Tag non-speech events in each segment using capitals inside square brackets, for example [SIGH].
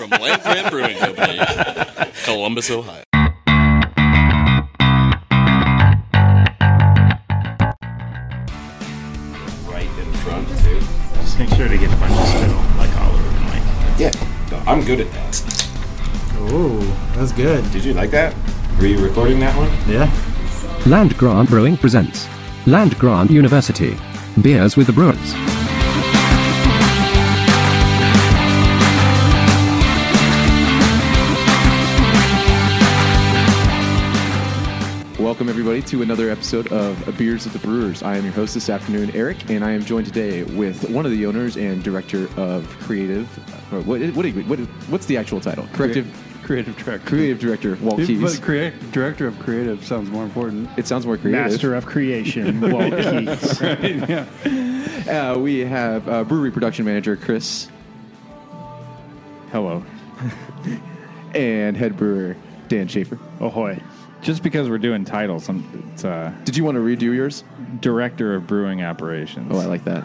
from Land Grant Brewing Company, Columbus, Ohio. Right in front, too. Just make sure to get a bunch of spittle, like all over the mic. Yeah, no, I'm good at that. Oh, that's good. Did you like that? Were you recording that one? Yeah. Land Grant Brewing presents Land Grant University. Beers with the Brewers. Everybody, to another episode of Beers of the Brewers. I am your host this afternoon, Eric, and I am joined today with one of the owners and director of creative. Or what, what, you- what, what's the actual title? Corrective Creative director. creative director, Walt Keys. But crea- director of creative sounds more important. It sounds more creative. Master of creation, [LAUGHS] Walt Keats. yeah. Uh, we have uh, brewery production manager Chris Hello. [LAUGHS] and head brewer Dan Schaefer. Ahoy. Just because we're doing titles, I'm, it's uh, Did you want to redo yours? director of brewing operations. Oh, I like that.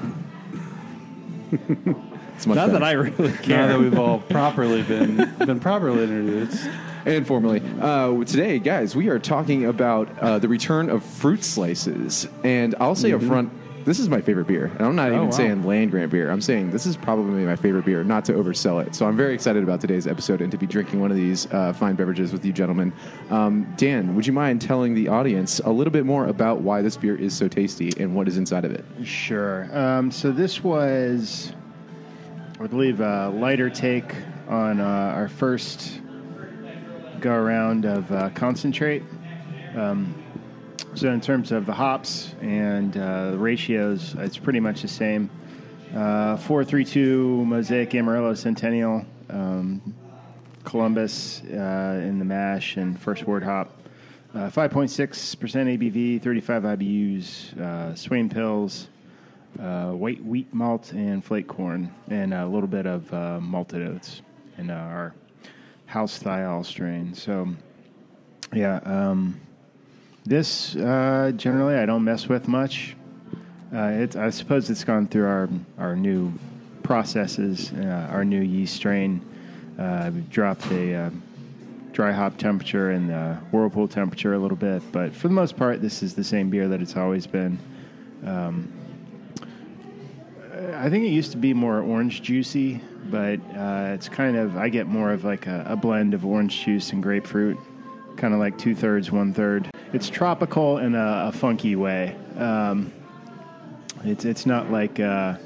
[LAUGHS] it's much Not better. that I really Now care. that we've all properly been [LAUGHS] been properly introduced. and formally. Uh, today, guys, we are talking about uh, the return of fruit slices. And I'll say up front, this is my favorite beer. And I'm not even wow. saying land grant beer. I'm saying this is probably my favorite beer, not to oversell it. So I'm very excited about today's episode and to be drinking one of these uh, fine beverages with you gentlemen. Um, Dan, would you mind telling the audience a little bit more about why this beer is so tasty and what is inside of it? Sure. Um, so this was, I believe, a lighter take on uh, our first go around of uh, concentrate. Um, so in terms of the hops and uh, the ratios, it's pretty much the same. Uh, 432 Mosaic Amarillo Centennial, um, Columbus uh, in the mash and first wort hop. Uh, 5.6% ABV, 35 IBUs, uh, Swain pills, uh, white wheat malt, and flake corn, and a little bit of uh, malted oats in uh, our house thiol strain. So, yeah, um, this uh, generally I don't mess with much. Uh, I suppose it's gone through our our new processes, uh, our new yeast strain. Uh, we've dropped the uh, dry hop temperature and the whirlpool temperature a little bit, but for the most part, this is the same beer that it's always been. Um, I think it used to be more orange juicy, but uh, it's kind of I get more of like a, a blend of orange juice and grapefruit, kind of like two thirds, one third. It's tropical in a, a funky way. Um, it's it's not like uh,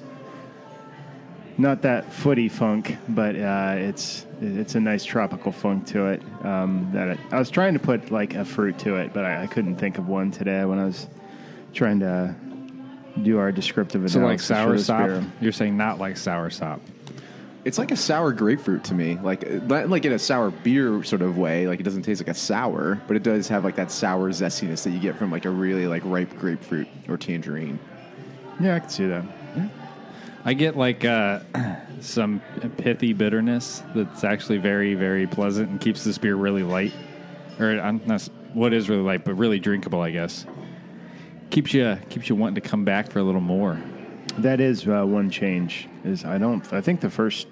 not that footy funk, but uh, it's it's a nice tropical funk to it. Um, that it, I was trying to put like a fruit to it, but I, I couldn't think of one today when I was trying to do our descriptive analysis. so like sour sop. You're saying not like sour sop. It's like a sour grapefruit to me, like not like in a sour beer sort of way. Like it doesn't taste like a sour, but it does have like that sour zestiness that you get from like a really like ripe grapefruit or tangerine. Yeah, I can see that. I get like uh, [CLEARS THROAT] some pithy bitterness that's actually very, very pleasant and keeps this beer really light. Or I'm not, what is really light, but really drinkable, I guess. Keeps you keeps you wanting to come back for a little more. That is uh, one change. Is I don't. I think the first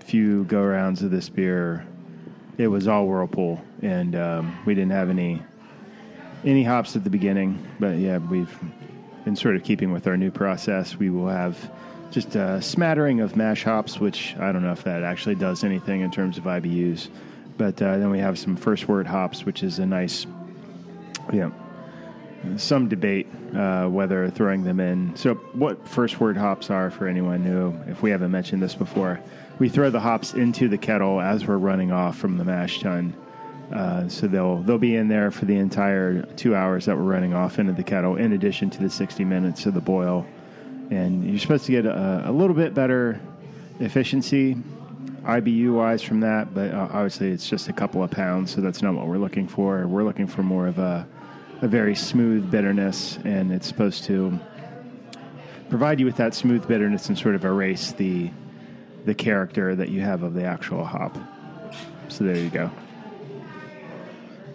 few go rounds of this beer, it was all whirlpool, and um, we didn't have any any hops at the beginning. But yeah, we've in sort of keeping with our new process. We will have just a smattering of mash hops, which I don't know if that actually does anything in terms of IBUs. But uh, then we have some first wort hops, which is a nice, yeah, some debate uh, whether throwing them in. So, what first wort hops are for anyone new, if we haven't mentioned this before, we throw the hops into the kettle as we're running off from the mash tun. Uh, so they'll they'll be in there for the entire two hours that we're running off into the kettle, in addition to the sixty minutes of the boil. And you're supposed to get a, a little bit better efficiency IBU wise from that, but uh, obviously it's just a couple of pounds, so that's not what we're looking for. We're looking for more of a a very smooth bitterness, and it's supposed to provide you with that smooth bitterness and sort of erase the the character that you have of the actual hop. So there you go.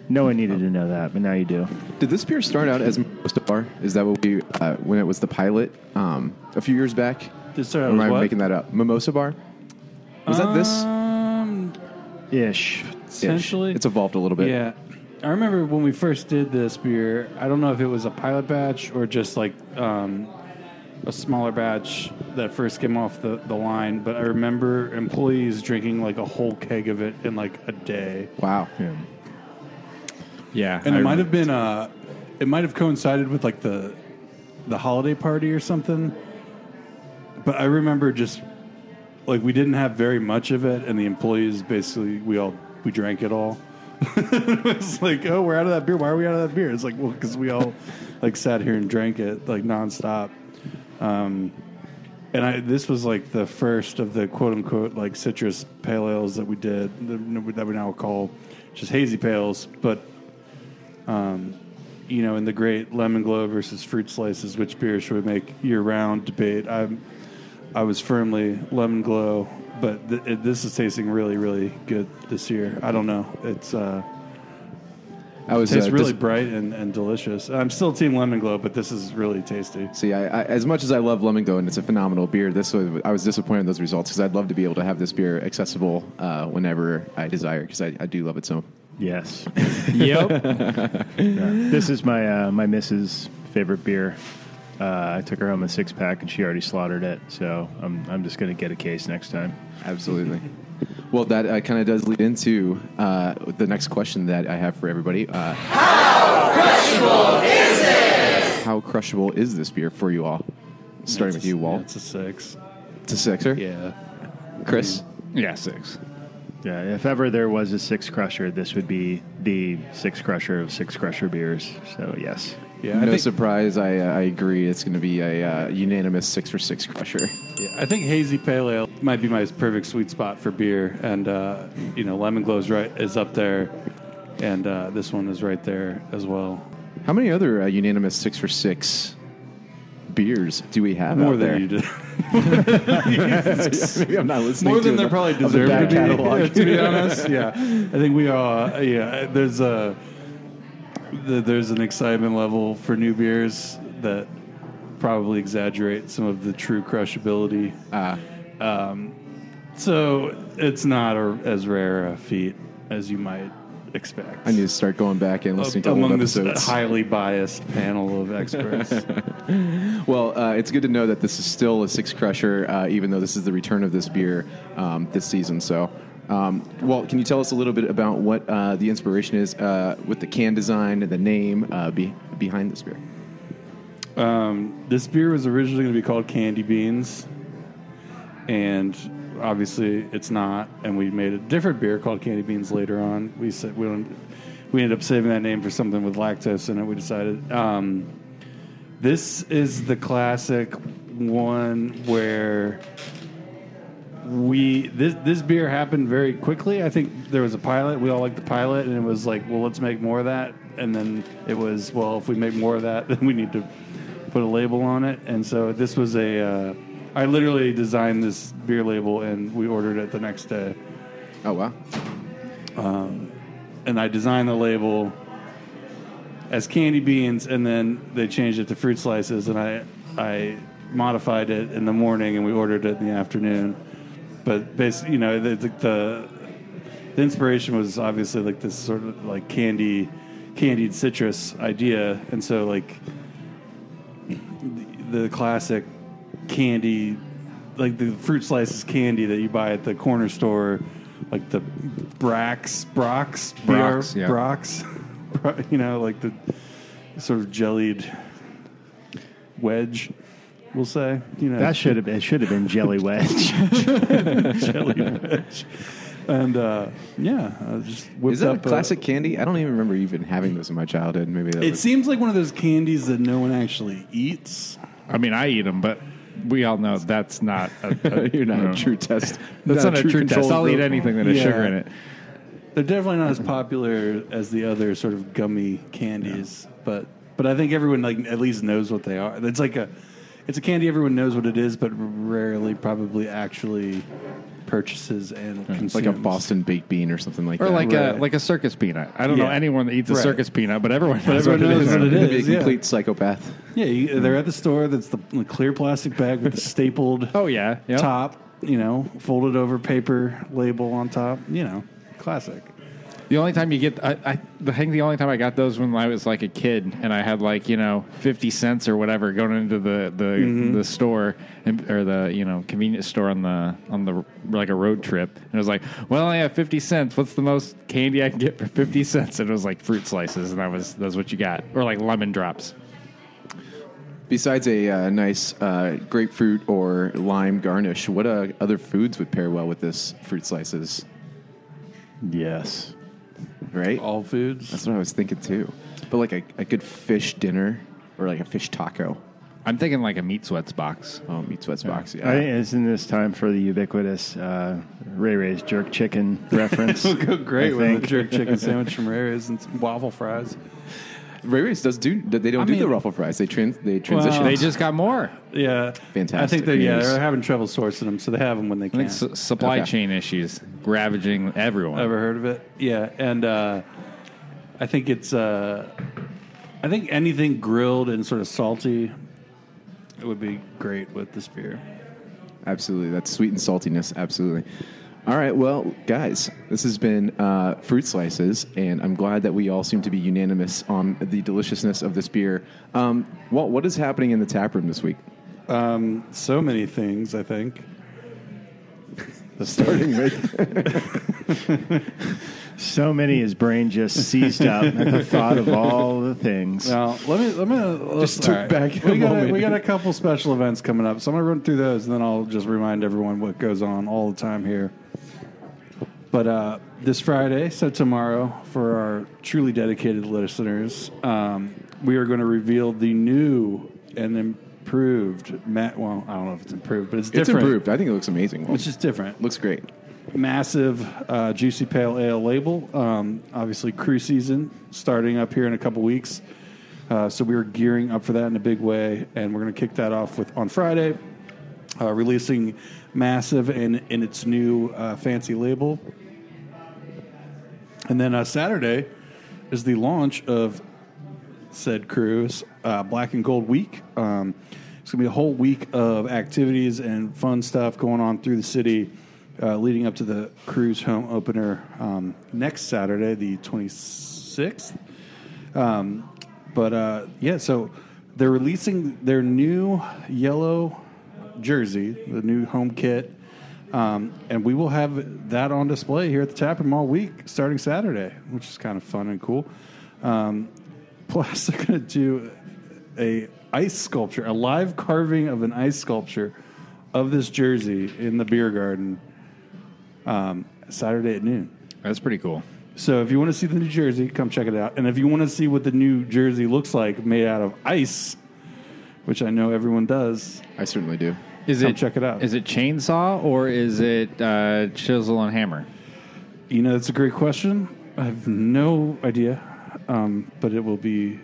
No one needed to know that, but now you do. Did this beer start out as Mimosa Bar? Is that what we uh, when it was the pilot um, a few years back? This started Or am I what? making that up? Mimosa Bar. Was that this? Um, Ish. essentially, It's evolved a little bit. Yeah. I remember when we first did this beer, I don't know if it was a pilot batch or just like um, a smaller batch that first came off the, the line, but I remember employees drinking like a whole keg of it in like a day. Wow. Yeah. Yeah, And I it might have been uh it might have coincided with like the the holiday party or something. But I remember just like we didn't have very much of it and the employees basically we all we drank it all. [LAUGHS] it's like, oh, we're out of that beer. Why are we out of that beer? It's like, well, because we all like sat here and drank it like nonstop. Um, and I, this was like the first of the quote unquote like citrus pale ales that we did that we now call just hazy pales. But um, you know, in the great lemon glow versus fruit slices, which beer should we make year round debate, I I was firmly lemon glow, but th- it, this is tasting really really good this year. I don't know, it's uh, I was tastes uh, really dis- bright and, and delicious. I'm still team lemon glow, but this is really tasty. See, I, I, as much as I love Lemon Glow and it's a phenomenal beer, this was I was disappointed in those results because I'd love to be able to have this beer accessible uh, whenever I desire because I, I do love it so. Yes. [LAUGHS] Yep. [LAUGHS] this is my uh, my missus' favorite beer. Uh, I took her home a six pack and she already slaughtered it. So I'm I'm just gonna get a case next time. Absolutely. Well, that uh, kind of does lead into uh, the next question that I have for everybody. Uh, how crushable is this? How crushable is this beer for you all? Starting with you, Walt. It's a six. It's a sixer. Yeah. Chris. yeah, six. Yeah, if ever there was a six crusher, this would be the six crusher of six crusher beers. So yes. Yeah, no think, surprise. I, uh, I agree. It's going to be a uh, unanimous six for six crusher. yeah, I think hazy pale ale might be my perfect sweet spot for beer, and uh, you know, lemon glow's right is up there, and uh, this one is right there as well. How many other uh, unanimous six for six beers do we have More out than there? you did. Maybe [LAUGHS] I'm not listening. More to than they enough probably of the deserve to be. catalog. [LAUGHS] to be honest, yeah, I think we all. Yeah, there's a the, there's an excitement level for new beers that probably exaggerate some of the true crushability. Ah. So it's not a, as rare a feat as you might expect. I need to start going back and listening to old among this episodes. highly biased panel of [LAUGHS] experts. Well, uh, it's good to know that this is still a six crusher, uh, even though this is the return of this beer um, this season. So, um, Walt, can you tell us a little bit about what uh, the inspiration is uh, with the can design and the name uh, be- behind this beer? Um, this beer was originally going to be called Candy Beans, and obviously it's not. And we made a different beer called Candy Beans later on. We said we don't, we ended up saving that name for something with lactose in it. We decided. Um, this is the classic one where we this this beer happened very quickly. I think there was a pilot. We all liked the pilot, and it was like, well, let's make more of that. And then it was, well, if we make more of that, [LAUGHS] then we need to put a label on it. And so this was a. Uh, I literally designed this beer label, and we ordered it the next day. Oh, wow. And I designed the label as candy beans, and then they changed it to fruit slices, and I I modified it in the morning, and we ordered it in the afternoon. But basically, you know, the the, the, inspiration was obviously like this sort of like candy, candied citrus idea, and so like the, the classic candy, like the fruit slices candy that you buy at the corner store, like the Brax, Brox, Brox, BR yeah. Brox, [LAUGHS] you know, like the sort of jellied wedge, we'll say. You know, That should have it should have been jelly [LAUGHS] wedge. jelly wedge. And uh, yeah, I just whipped Is that a up classic candy? I don't even remember even having those in my childhood. Maybe that It was, seems like one of those candies that no one actually eats. I mean, I eat them, but we all know that's not. A, a- [LAUGHS] you're not you know, a true test. That's not, a true test. controlled I'll eat group. anything that has Yeah. sugar in it. They're definitely not as popular as the other sort of gummy candies, but but I think everyone like at least knows what they are. It's like a it's a candy everyone knows what it is, but rarely probably actually purchases and consumes. Like a Boston baked bean or something like Or that. Or like a like a circus peanut. I don't know anyone that eats a Right. circus peanut, but everyone But knows everyone what knows is. what it It'd be is, a yeah. complete psychopath. Yeah, you, they're at the store. That's the, the clear plastic bag with the stapled Oh yeah, yeah. top, you know, folded over paper label on top. You know, classic. The only time you get, I, I, I think the only time I got those when I was like a kid and I had like you know fifty cents or whatever going into the the, Mm-hmm. the store and, or the you know convenience store on the on the like a road trip and it was like, well, I only have fifty cents. What's the most candy I can get for fifty cents? And it was like fruit slices, and that was that's what you got, or like lemon drops. Besides a uh, nice uh, grapefruit or lime garnish, what uh, other foods would pair well with this fruit slices? Yes. Right? All foods. That's what I was thinking too. But like a, a good fish dinner or like a fish taco. I'm thinking like a meat sweats box. Oh, meat sweats box. Yeah. I think isn't this time for the ubiquitous uh, Ray Ray's jerk chicken reference? It'll [LAUGHS] go great I with a think. jerk chicken sandwich from Ray's and some waffle fries. Ray Ray's does do. They don't I do the ruffle fries. They trans, they transition. They just got more. Yeah, Fantastic I think they yeah they're having trouble sourcing them, so they have them when they I can. think su- supply Okay. chain issues ravaging everyone. Ever heard of it? Yeah, and uh, I think it's uh, I think anything grilled and sort of salty it would be great with this beer. Absolutely. That's sweet and saltiness. Absolutely. All right. Well, guys, this has been uh, Fruit Slices, and I'm glad that we all seem to be unanimous on the deliciousness of this beer. Um, Walt, what is happening in the tap room this week? Um, so many things, I think. Starting with [LAUGHS] so many, his brain just seized up at the thought of all the things. Now, let me let me let's, Just took all right. back a We got a, we got a couple special events coming up, so I'm gonna run through those, and then I'll just remind everyone what goes on all the time here. But uh, this Friday, so tomorrow, for our truly dedicated listeners, um, we are going to reveal the new and improved. Ma- well, I don't know if it's improved, but it's different. it's improved. I think it looks amazing. It's just different looks great. massive uh, juicy pale ale label. Um, obviously, crew season starting up here in a couple weeks, uh, so we are gearing up for that in a big way, and we're going to kick that off with on Friday, uh, releasing massive and in its new uh, fancy label, and then uh, Saturday is the launch of said Crew's, uh, Black and Gold Week. Um, it's going to be a whole week of activities and fun stuff going on through the city, uh, leading up to the Crew's home opener um, next Saturday, the 26th. Um, but uh, yeah, so they're releasing their new yellow jersey, the new home kit. Um, and we will have that on display here at the Taproom all week, starting Saturday, which is kind of fun and cool. Um, plus, [LAUGHS] they're going to do a ice sculpture, a live carving of an ice sculpture of this jersey in the beer garden um, Saturday at noon. That's pretty cool. So if you want to see the new jersey, come check it out. And if you want to see what the new jersey looks like made out of ice, which I know everyone does, I certainly do. Is Come it check it out. Is it chainsaw or is it uh, chisel and hammer? you know, that's a great question. I have no idea, um, but it will be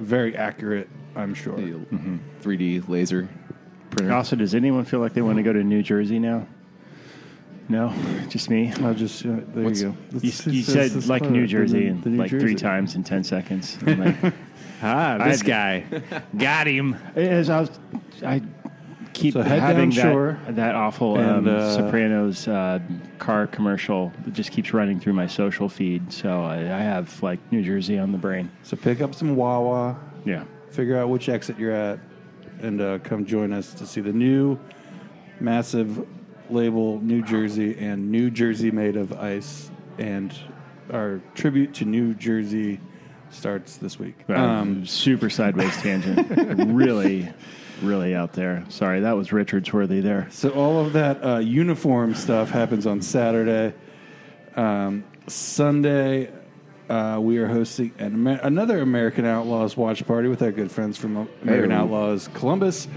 very accurate, I'm sure. The 3D laser printer. Also, does anyone feel like they want to go to New Jersey now? No, [LAUGHS] just me. I'll just, uh, there What's- you go. You, you said like New it the Jersey and the New like three times in ten seconds. [LAUGHS] I'm like, Ah, this I'd- guy [LAUGHS] got him. as I was, I keep So head having down shore that, that awful and, um, uh, Sopranos uh, car commercial that just keeps running through my social feed. So I, I have like New Jersey on the brain. So pick up some Wawa, Yeah. figure out which exit you're at, and uh, come join us to see the new massive label New Jersey and New Jersey made of ice. And our tribute to New Jersey starts this week. Um, super sideways [LAUGHS] tangent. really, really out there. Sorry, that was Richards worthy there. So all of that uh, uniform stuff happens on Saturday. Um, Sunday, uh, we are hosting an Amer- another American Outlaws watch party with our good friends from American Hey. Outlaws Columbus.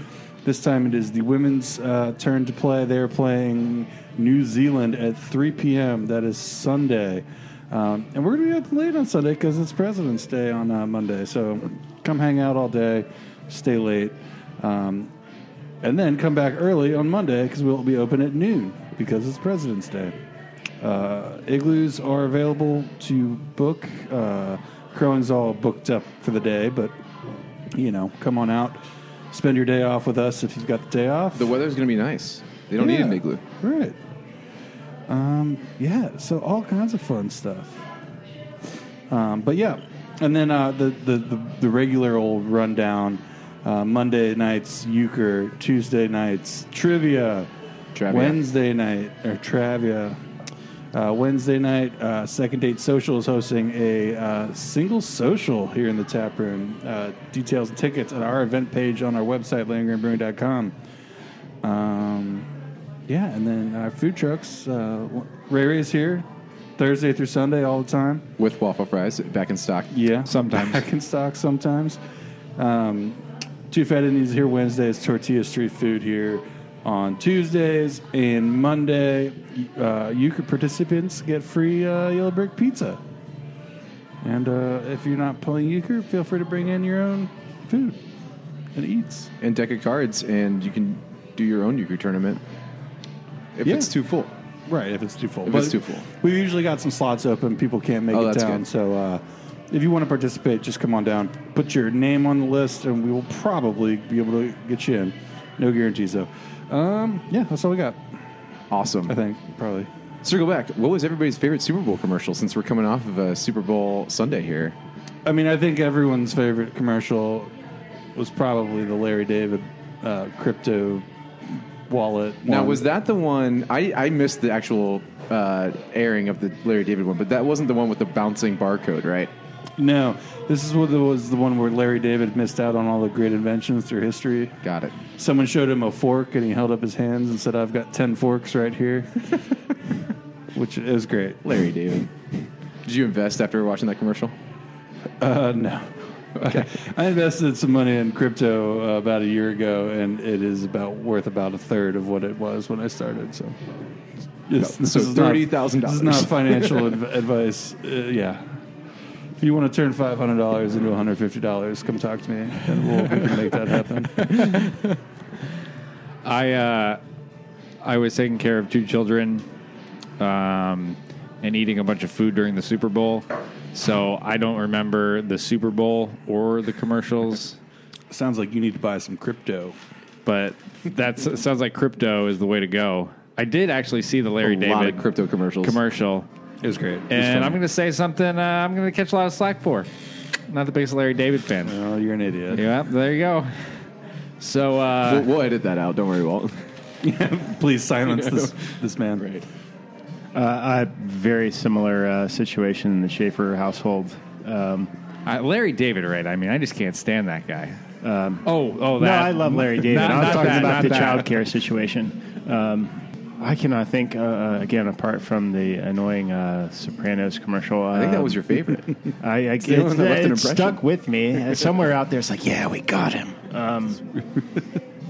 This time it is the women's uh, turn to play. They're playing New Zealand at 3 p.m. That is Sunday. Um, and we're going to be up late on Sunday because it's President's Day on uh, Monday. So come hang out all day, stay late. Um, and then come back early on Monday because we'll be open at noon because it's President's Day. Uh, igloos are available to book. Uh, Crowing's all booked up for the day, but you know, come on out, spend your day off with us if you've got the day off. The weather's going to be nice. They don't need an igloo. Right. Um, yeah, so all kinds of fun stuff. Um, but yeah, and then uh, the, the, the, the regular old rundown uh, Monday nights, euchre, Tuesday nights, trivia, Travia. Wednesday night, or Travia. Uh, Wednesday night, uh, Second Date Social is hosting a uh, single social here in the tap room. Uh, details and tickets at our event page on our website, landgrantbrewing.com. Um, yeah, and then our food trucks. Uh, Ray Ray's here Thursday through Sunday all the time. With waffle fries back in stock. Yeah, Sometimes. [LAUGHS] back in stock. Sometimes. Um, Two Fat Indians here Wednesdays. Tortilla Street Food here on Tuesdays and Monday. Uh, Euchre participants get free uh, Yellow Brick Pizza. And uh, if you're not playing Euchre, feel free to bring in your own food and eats. And deck of cards, and you can do your own euchre tournament if Yeah. it's too full. Right, if it's too full. If But it's too full. We've usually got some slots open. People can't make Oh, it down. good. So uh, if you want to participate, just come on down. Put your name on the list, and we will probably be able to get you in. No guarantees, though. Um, yeah, that's all we got, Awesome. I think, probably. Circle back. What was everybody's favorite Super Bowl commercial since we're coming off of a Super Bowl Sunday here? I mean, I think everyone's favorite commercial was probably the Larry David uh, crypto wallet. Now, one. was that the one? I, I missed the actual uh, airing of the Larry David one, but that wasn't the one with the bouncing barcode, right? No, this is what was the one where Larry David missed out on all the great inventions through history. Got it. Someone showed him a fork and he held up his hands and said, I've got 10 forks right here. [LAUGHS] Which is great. Larry David. Did you invest after watching that commercial? Uh, no. [LAUGHS] Okay. I invested some money in crypto uh, about a year ago and it is about worth about a third of what it was when I started. So, This- this so is not- $30,000. This is not financial [LAUGHS] adv- advice. Uh, yeah. If you want to turn $500 into $150, come talk to me and we'll, we can make that happen. [LAUGHS] I uh, I was taking care of two children um, and eating a bunch of food during the Super Bowl, so I don't remember the Super Bowl or the commercials. Sounds like you need to buy some crypto. But that sounds like crypto is the way to go. I did actually see the Larry a David lot of crypto commercials. commercial, It was great. It was and fun. I'm going to say something uh, I'm going to catch a lot of slack for. Not the biggest Larry David fan. Oh, you're an idiot. Yeah, there you go. So uh, we'll, we'll edit that out. Don't worry, Walt. [LAUGHS] Please silence this [LAUGHS] this man. Right. Uh, a very similar uh, situation in the Schaefer household. Um, Uh, Larry David, right? I mean, I just can't stand that guy. oh, oh, no. I love Larry [LAUGHS] David. Not- I was talking that, about the that. child care situation. Um, I cannot think, uh, uh, again, apart from the annoying uh, Sopranos commercial. I think that was your favorite. [LAUGHS] I, I, the one that it stuck with me. [LAUGHS] Uh, Somewhere out there, it's like, yeah, we got him. Um,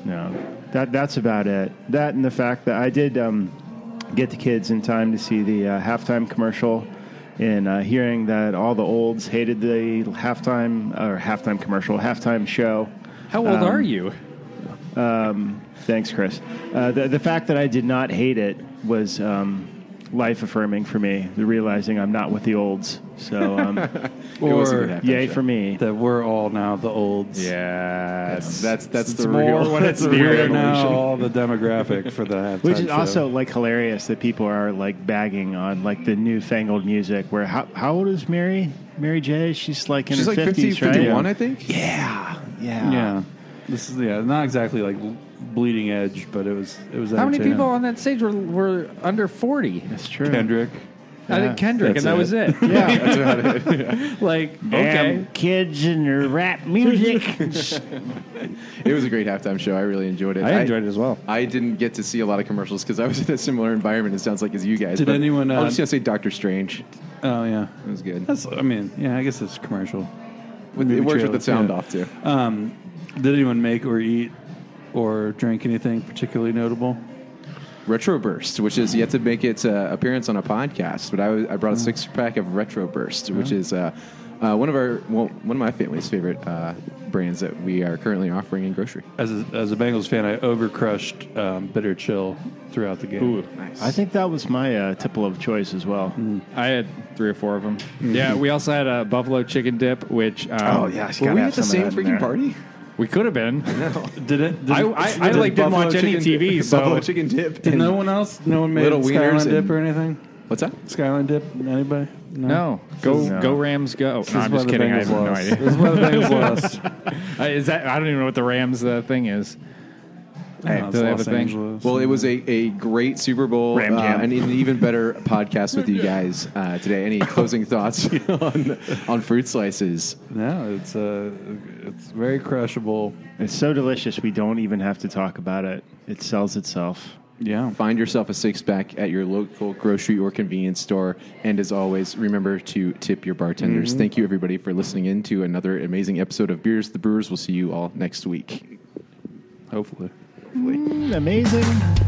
no, that that's about it. That and the fact that I did um, get the kids in time to see the uh, halftime commercial, and uh, hearing that all the olds hated the halftime or halftime commercial, halftime show. How old Um, are you? Thanks, Chris. Uh, the, the fact that I did not hate it was um, life affirming for me. The realizing I'm not with the olds. So, um, [LAUGHS] It was a good Or yay for me. that we're all now the olds. Yeah, That's that's, that's it's the more real. when that's it's the real We're now all the demographic for the [LAUGHS] halftime Which is show. also like hilarious that people are like bagging on like the newfangled music. Where how, how old is Mary? Mary J. She's like in She's her like 50, 50s, right? 51, I think. Yeah, yeah, yeah. This is yeah, not exactly like bleeding edge, but it was it was. How many entertaining. people on that stage were, were under 40? That's true. Kendrick. I think Kendrick, That's and that it. was it. [LAUGHS] Yeah. [LAUGHS] That's about it. [LAUGHS] like, Damn okay. kids and their rap music. It was a great halftime show. I really enjoyed it. I enjoyed it as well. I didn't get to see a lot of commercials because I was in a similar environment. It sounds like as you guys. Did but anyone, I uh, was just gonna say Doctor Strange. Oh yeah, It was good. that's. I mean, yeah, I guess it's commercial. With- movie it works with the trailers, sound yeah. off too. Um, did anyone make or eat or drink anything particularly notable? Retro Burst, which is yet to make its uh, appearance on a podcast, but I, was- I brought a six pack of Retro Burst, which is uh, uh, one of our well, one of my family's favorite uh, brands that we are currently offering in grocery. As a, as a Bengals fan, I overcrushed um, bitter chill throughout the game. I think that was my uh, tipple of choice as well. I had three or four of them. Yeah, we also had a buffalo chicken dip, which. Um, Oh yeah, Were we have at the same of that in freaking there. party? We could have been. [LAUGHS] Did it? Did, I- I- I, did like, didn't Buffalo watch any TV, dip- so- Buffalo chicken dip. Did no one else? No one made Little wieners Skyline dip or anything? What's that? Skyline dip? Anybody? No, go No. go Rams, go. No, I'm just kidding. I Bengals have no idea. This is why the Bengals [LAUGHS] lost. Uh, is that? I don't even know what the Rams uh, thing is. Hey, do they have a thing? Well, it was a, a great Super Bowl uh, and an even better podcast with you guys uh, today. Any [LAUGHS] closing thoughts [LAUGHS] on, on fruit slices? No, it's uh, it's very crushable. It's so delicious. We don't even have to talk about it. It sells itself. Yeah. Find yourself a six pack at your local grocery or convenience store. And as always, remember to tip your bartenders. Thank you, everybody, for listening in to another amazing episode of Beers the Brewers. We'll see you all next week. Hopefully. Mm, amazing.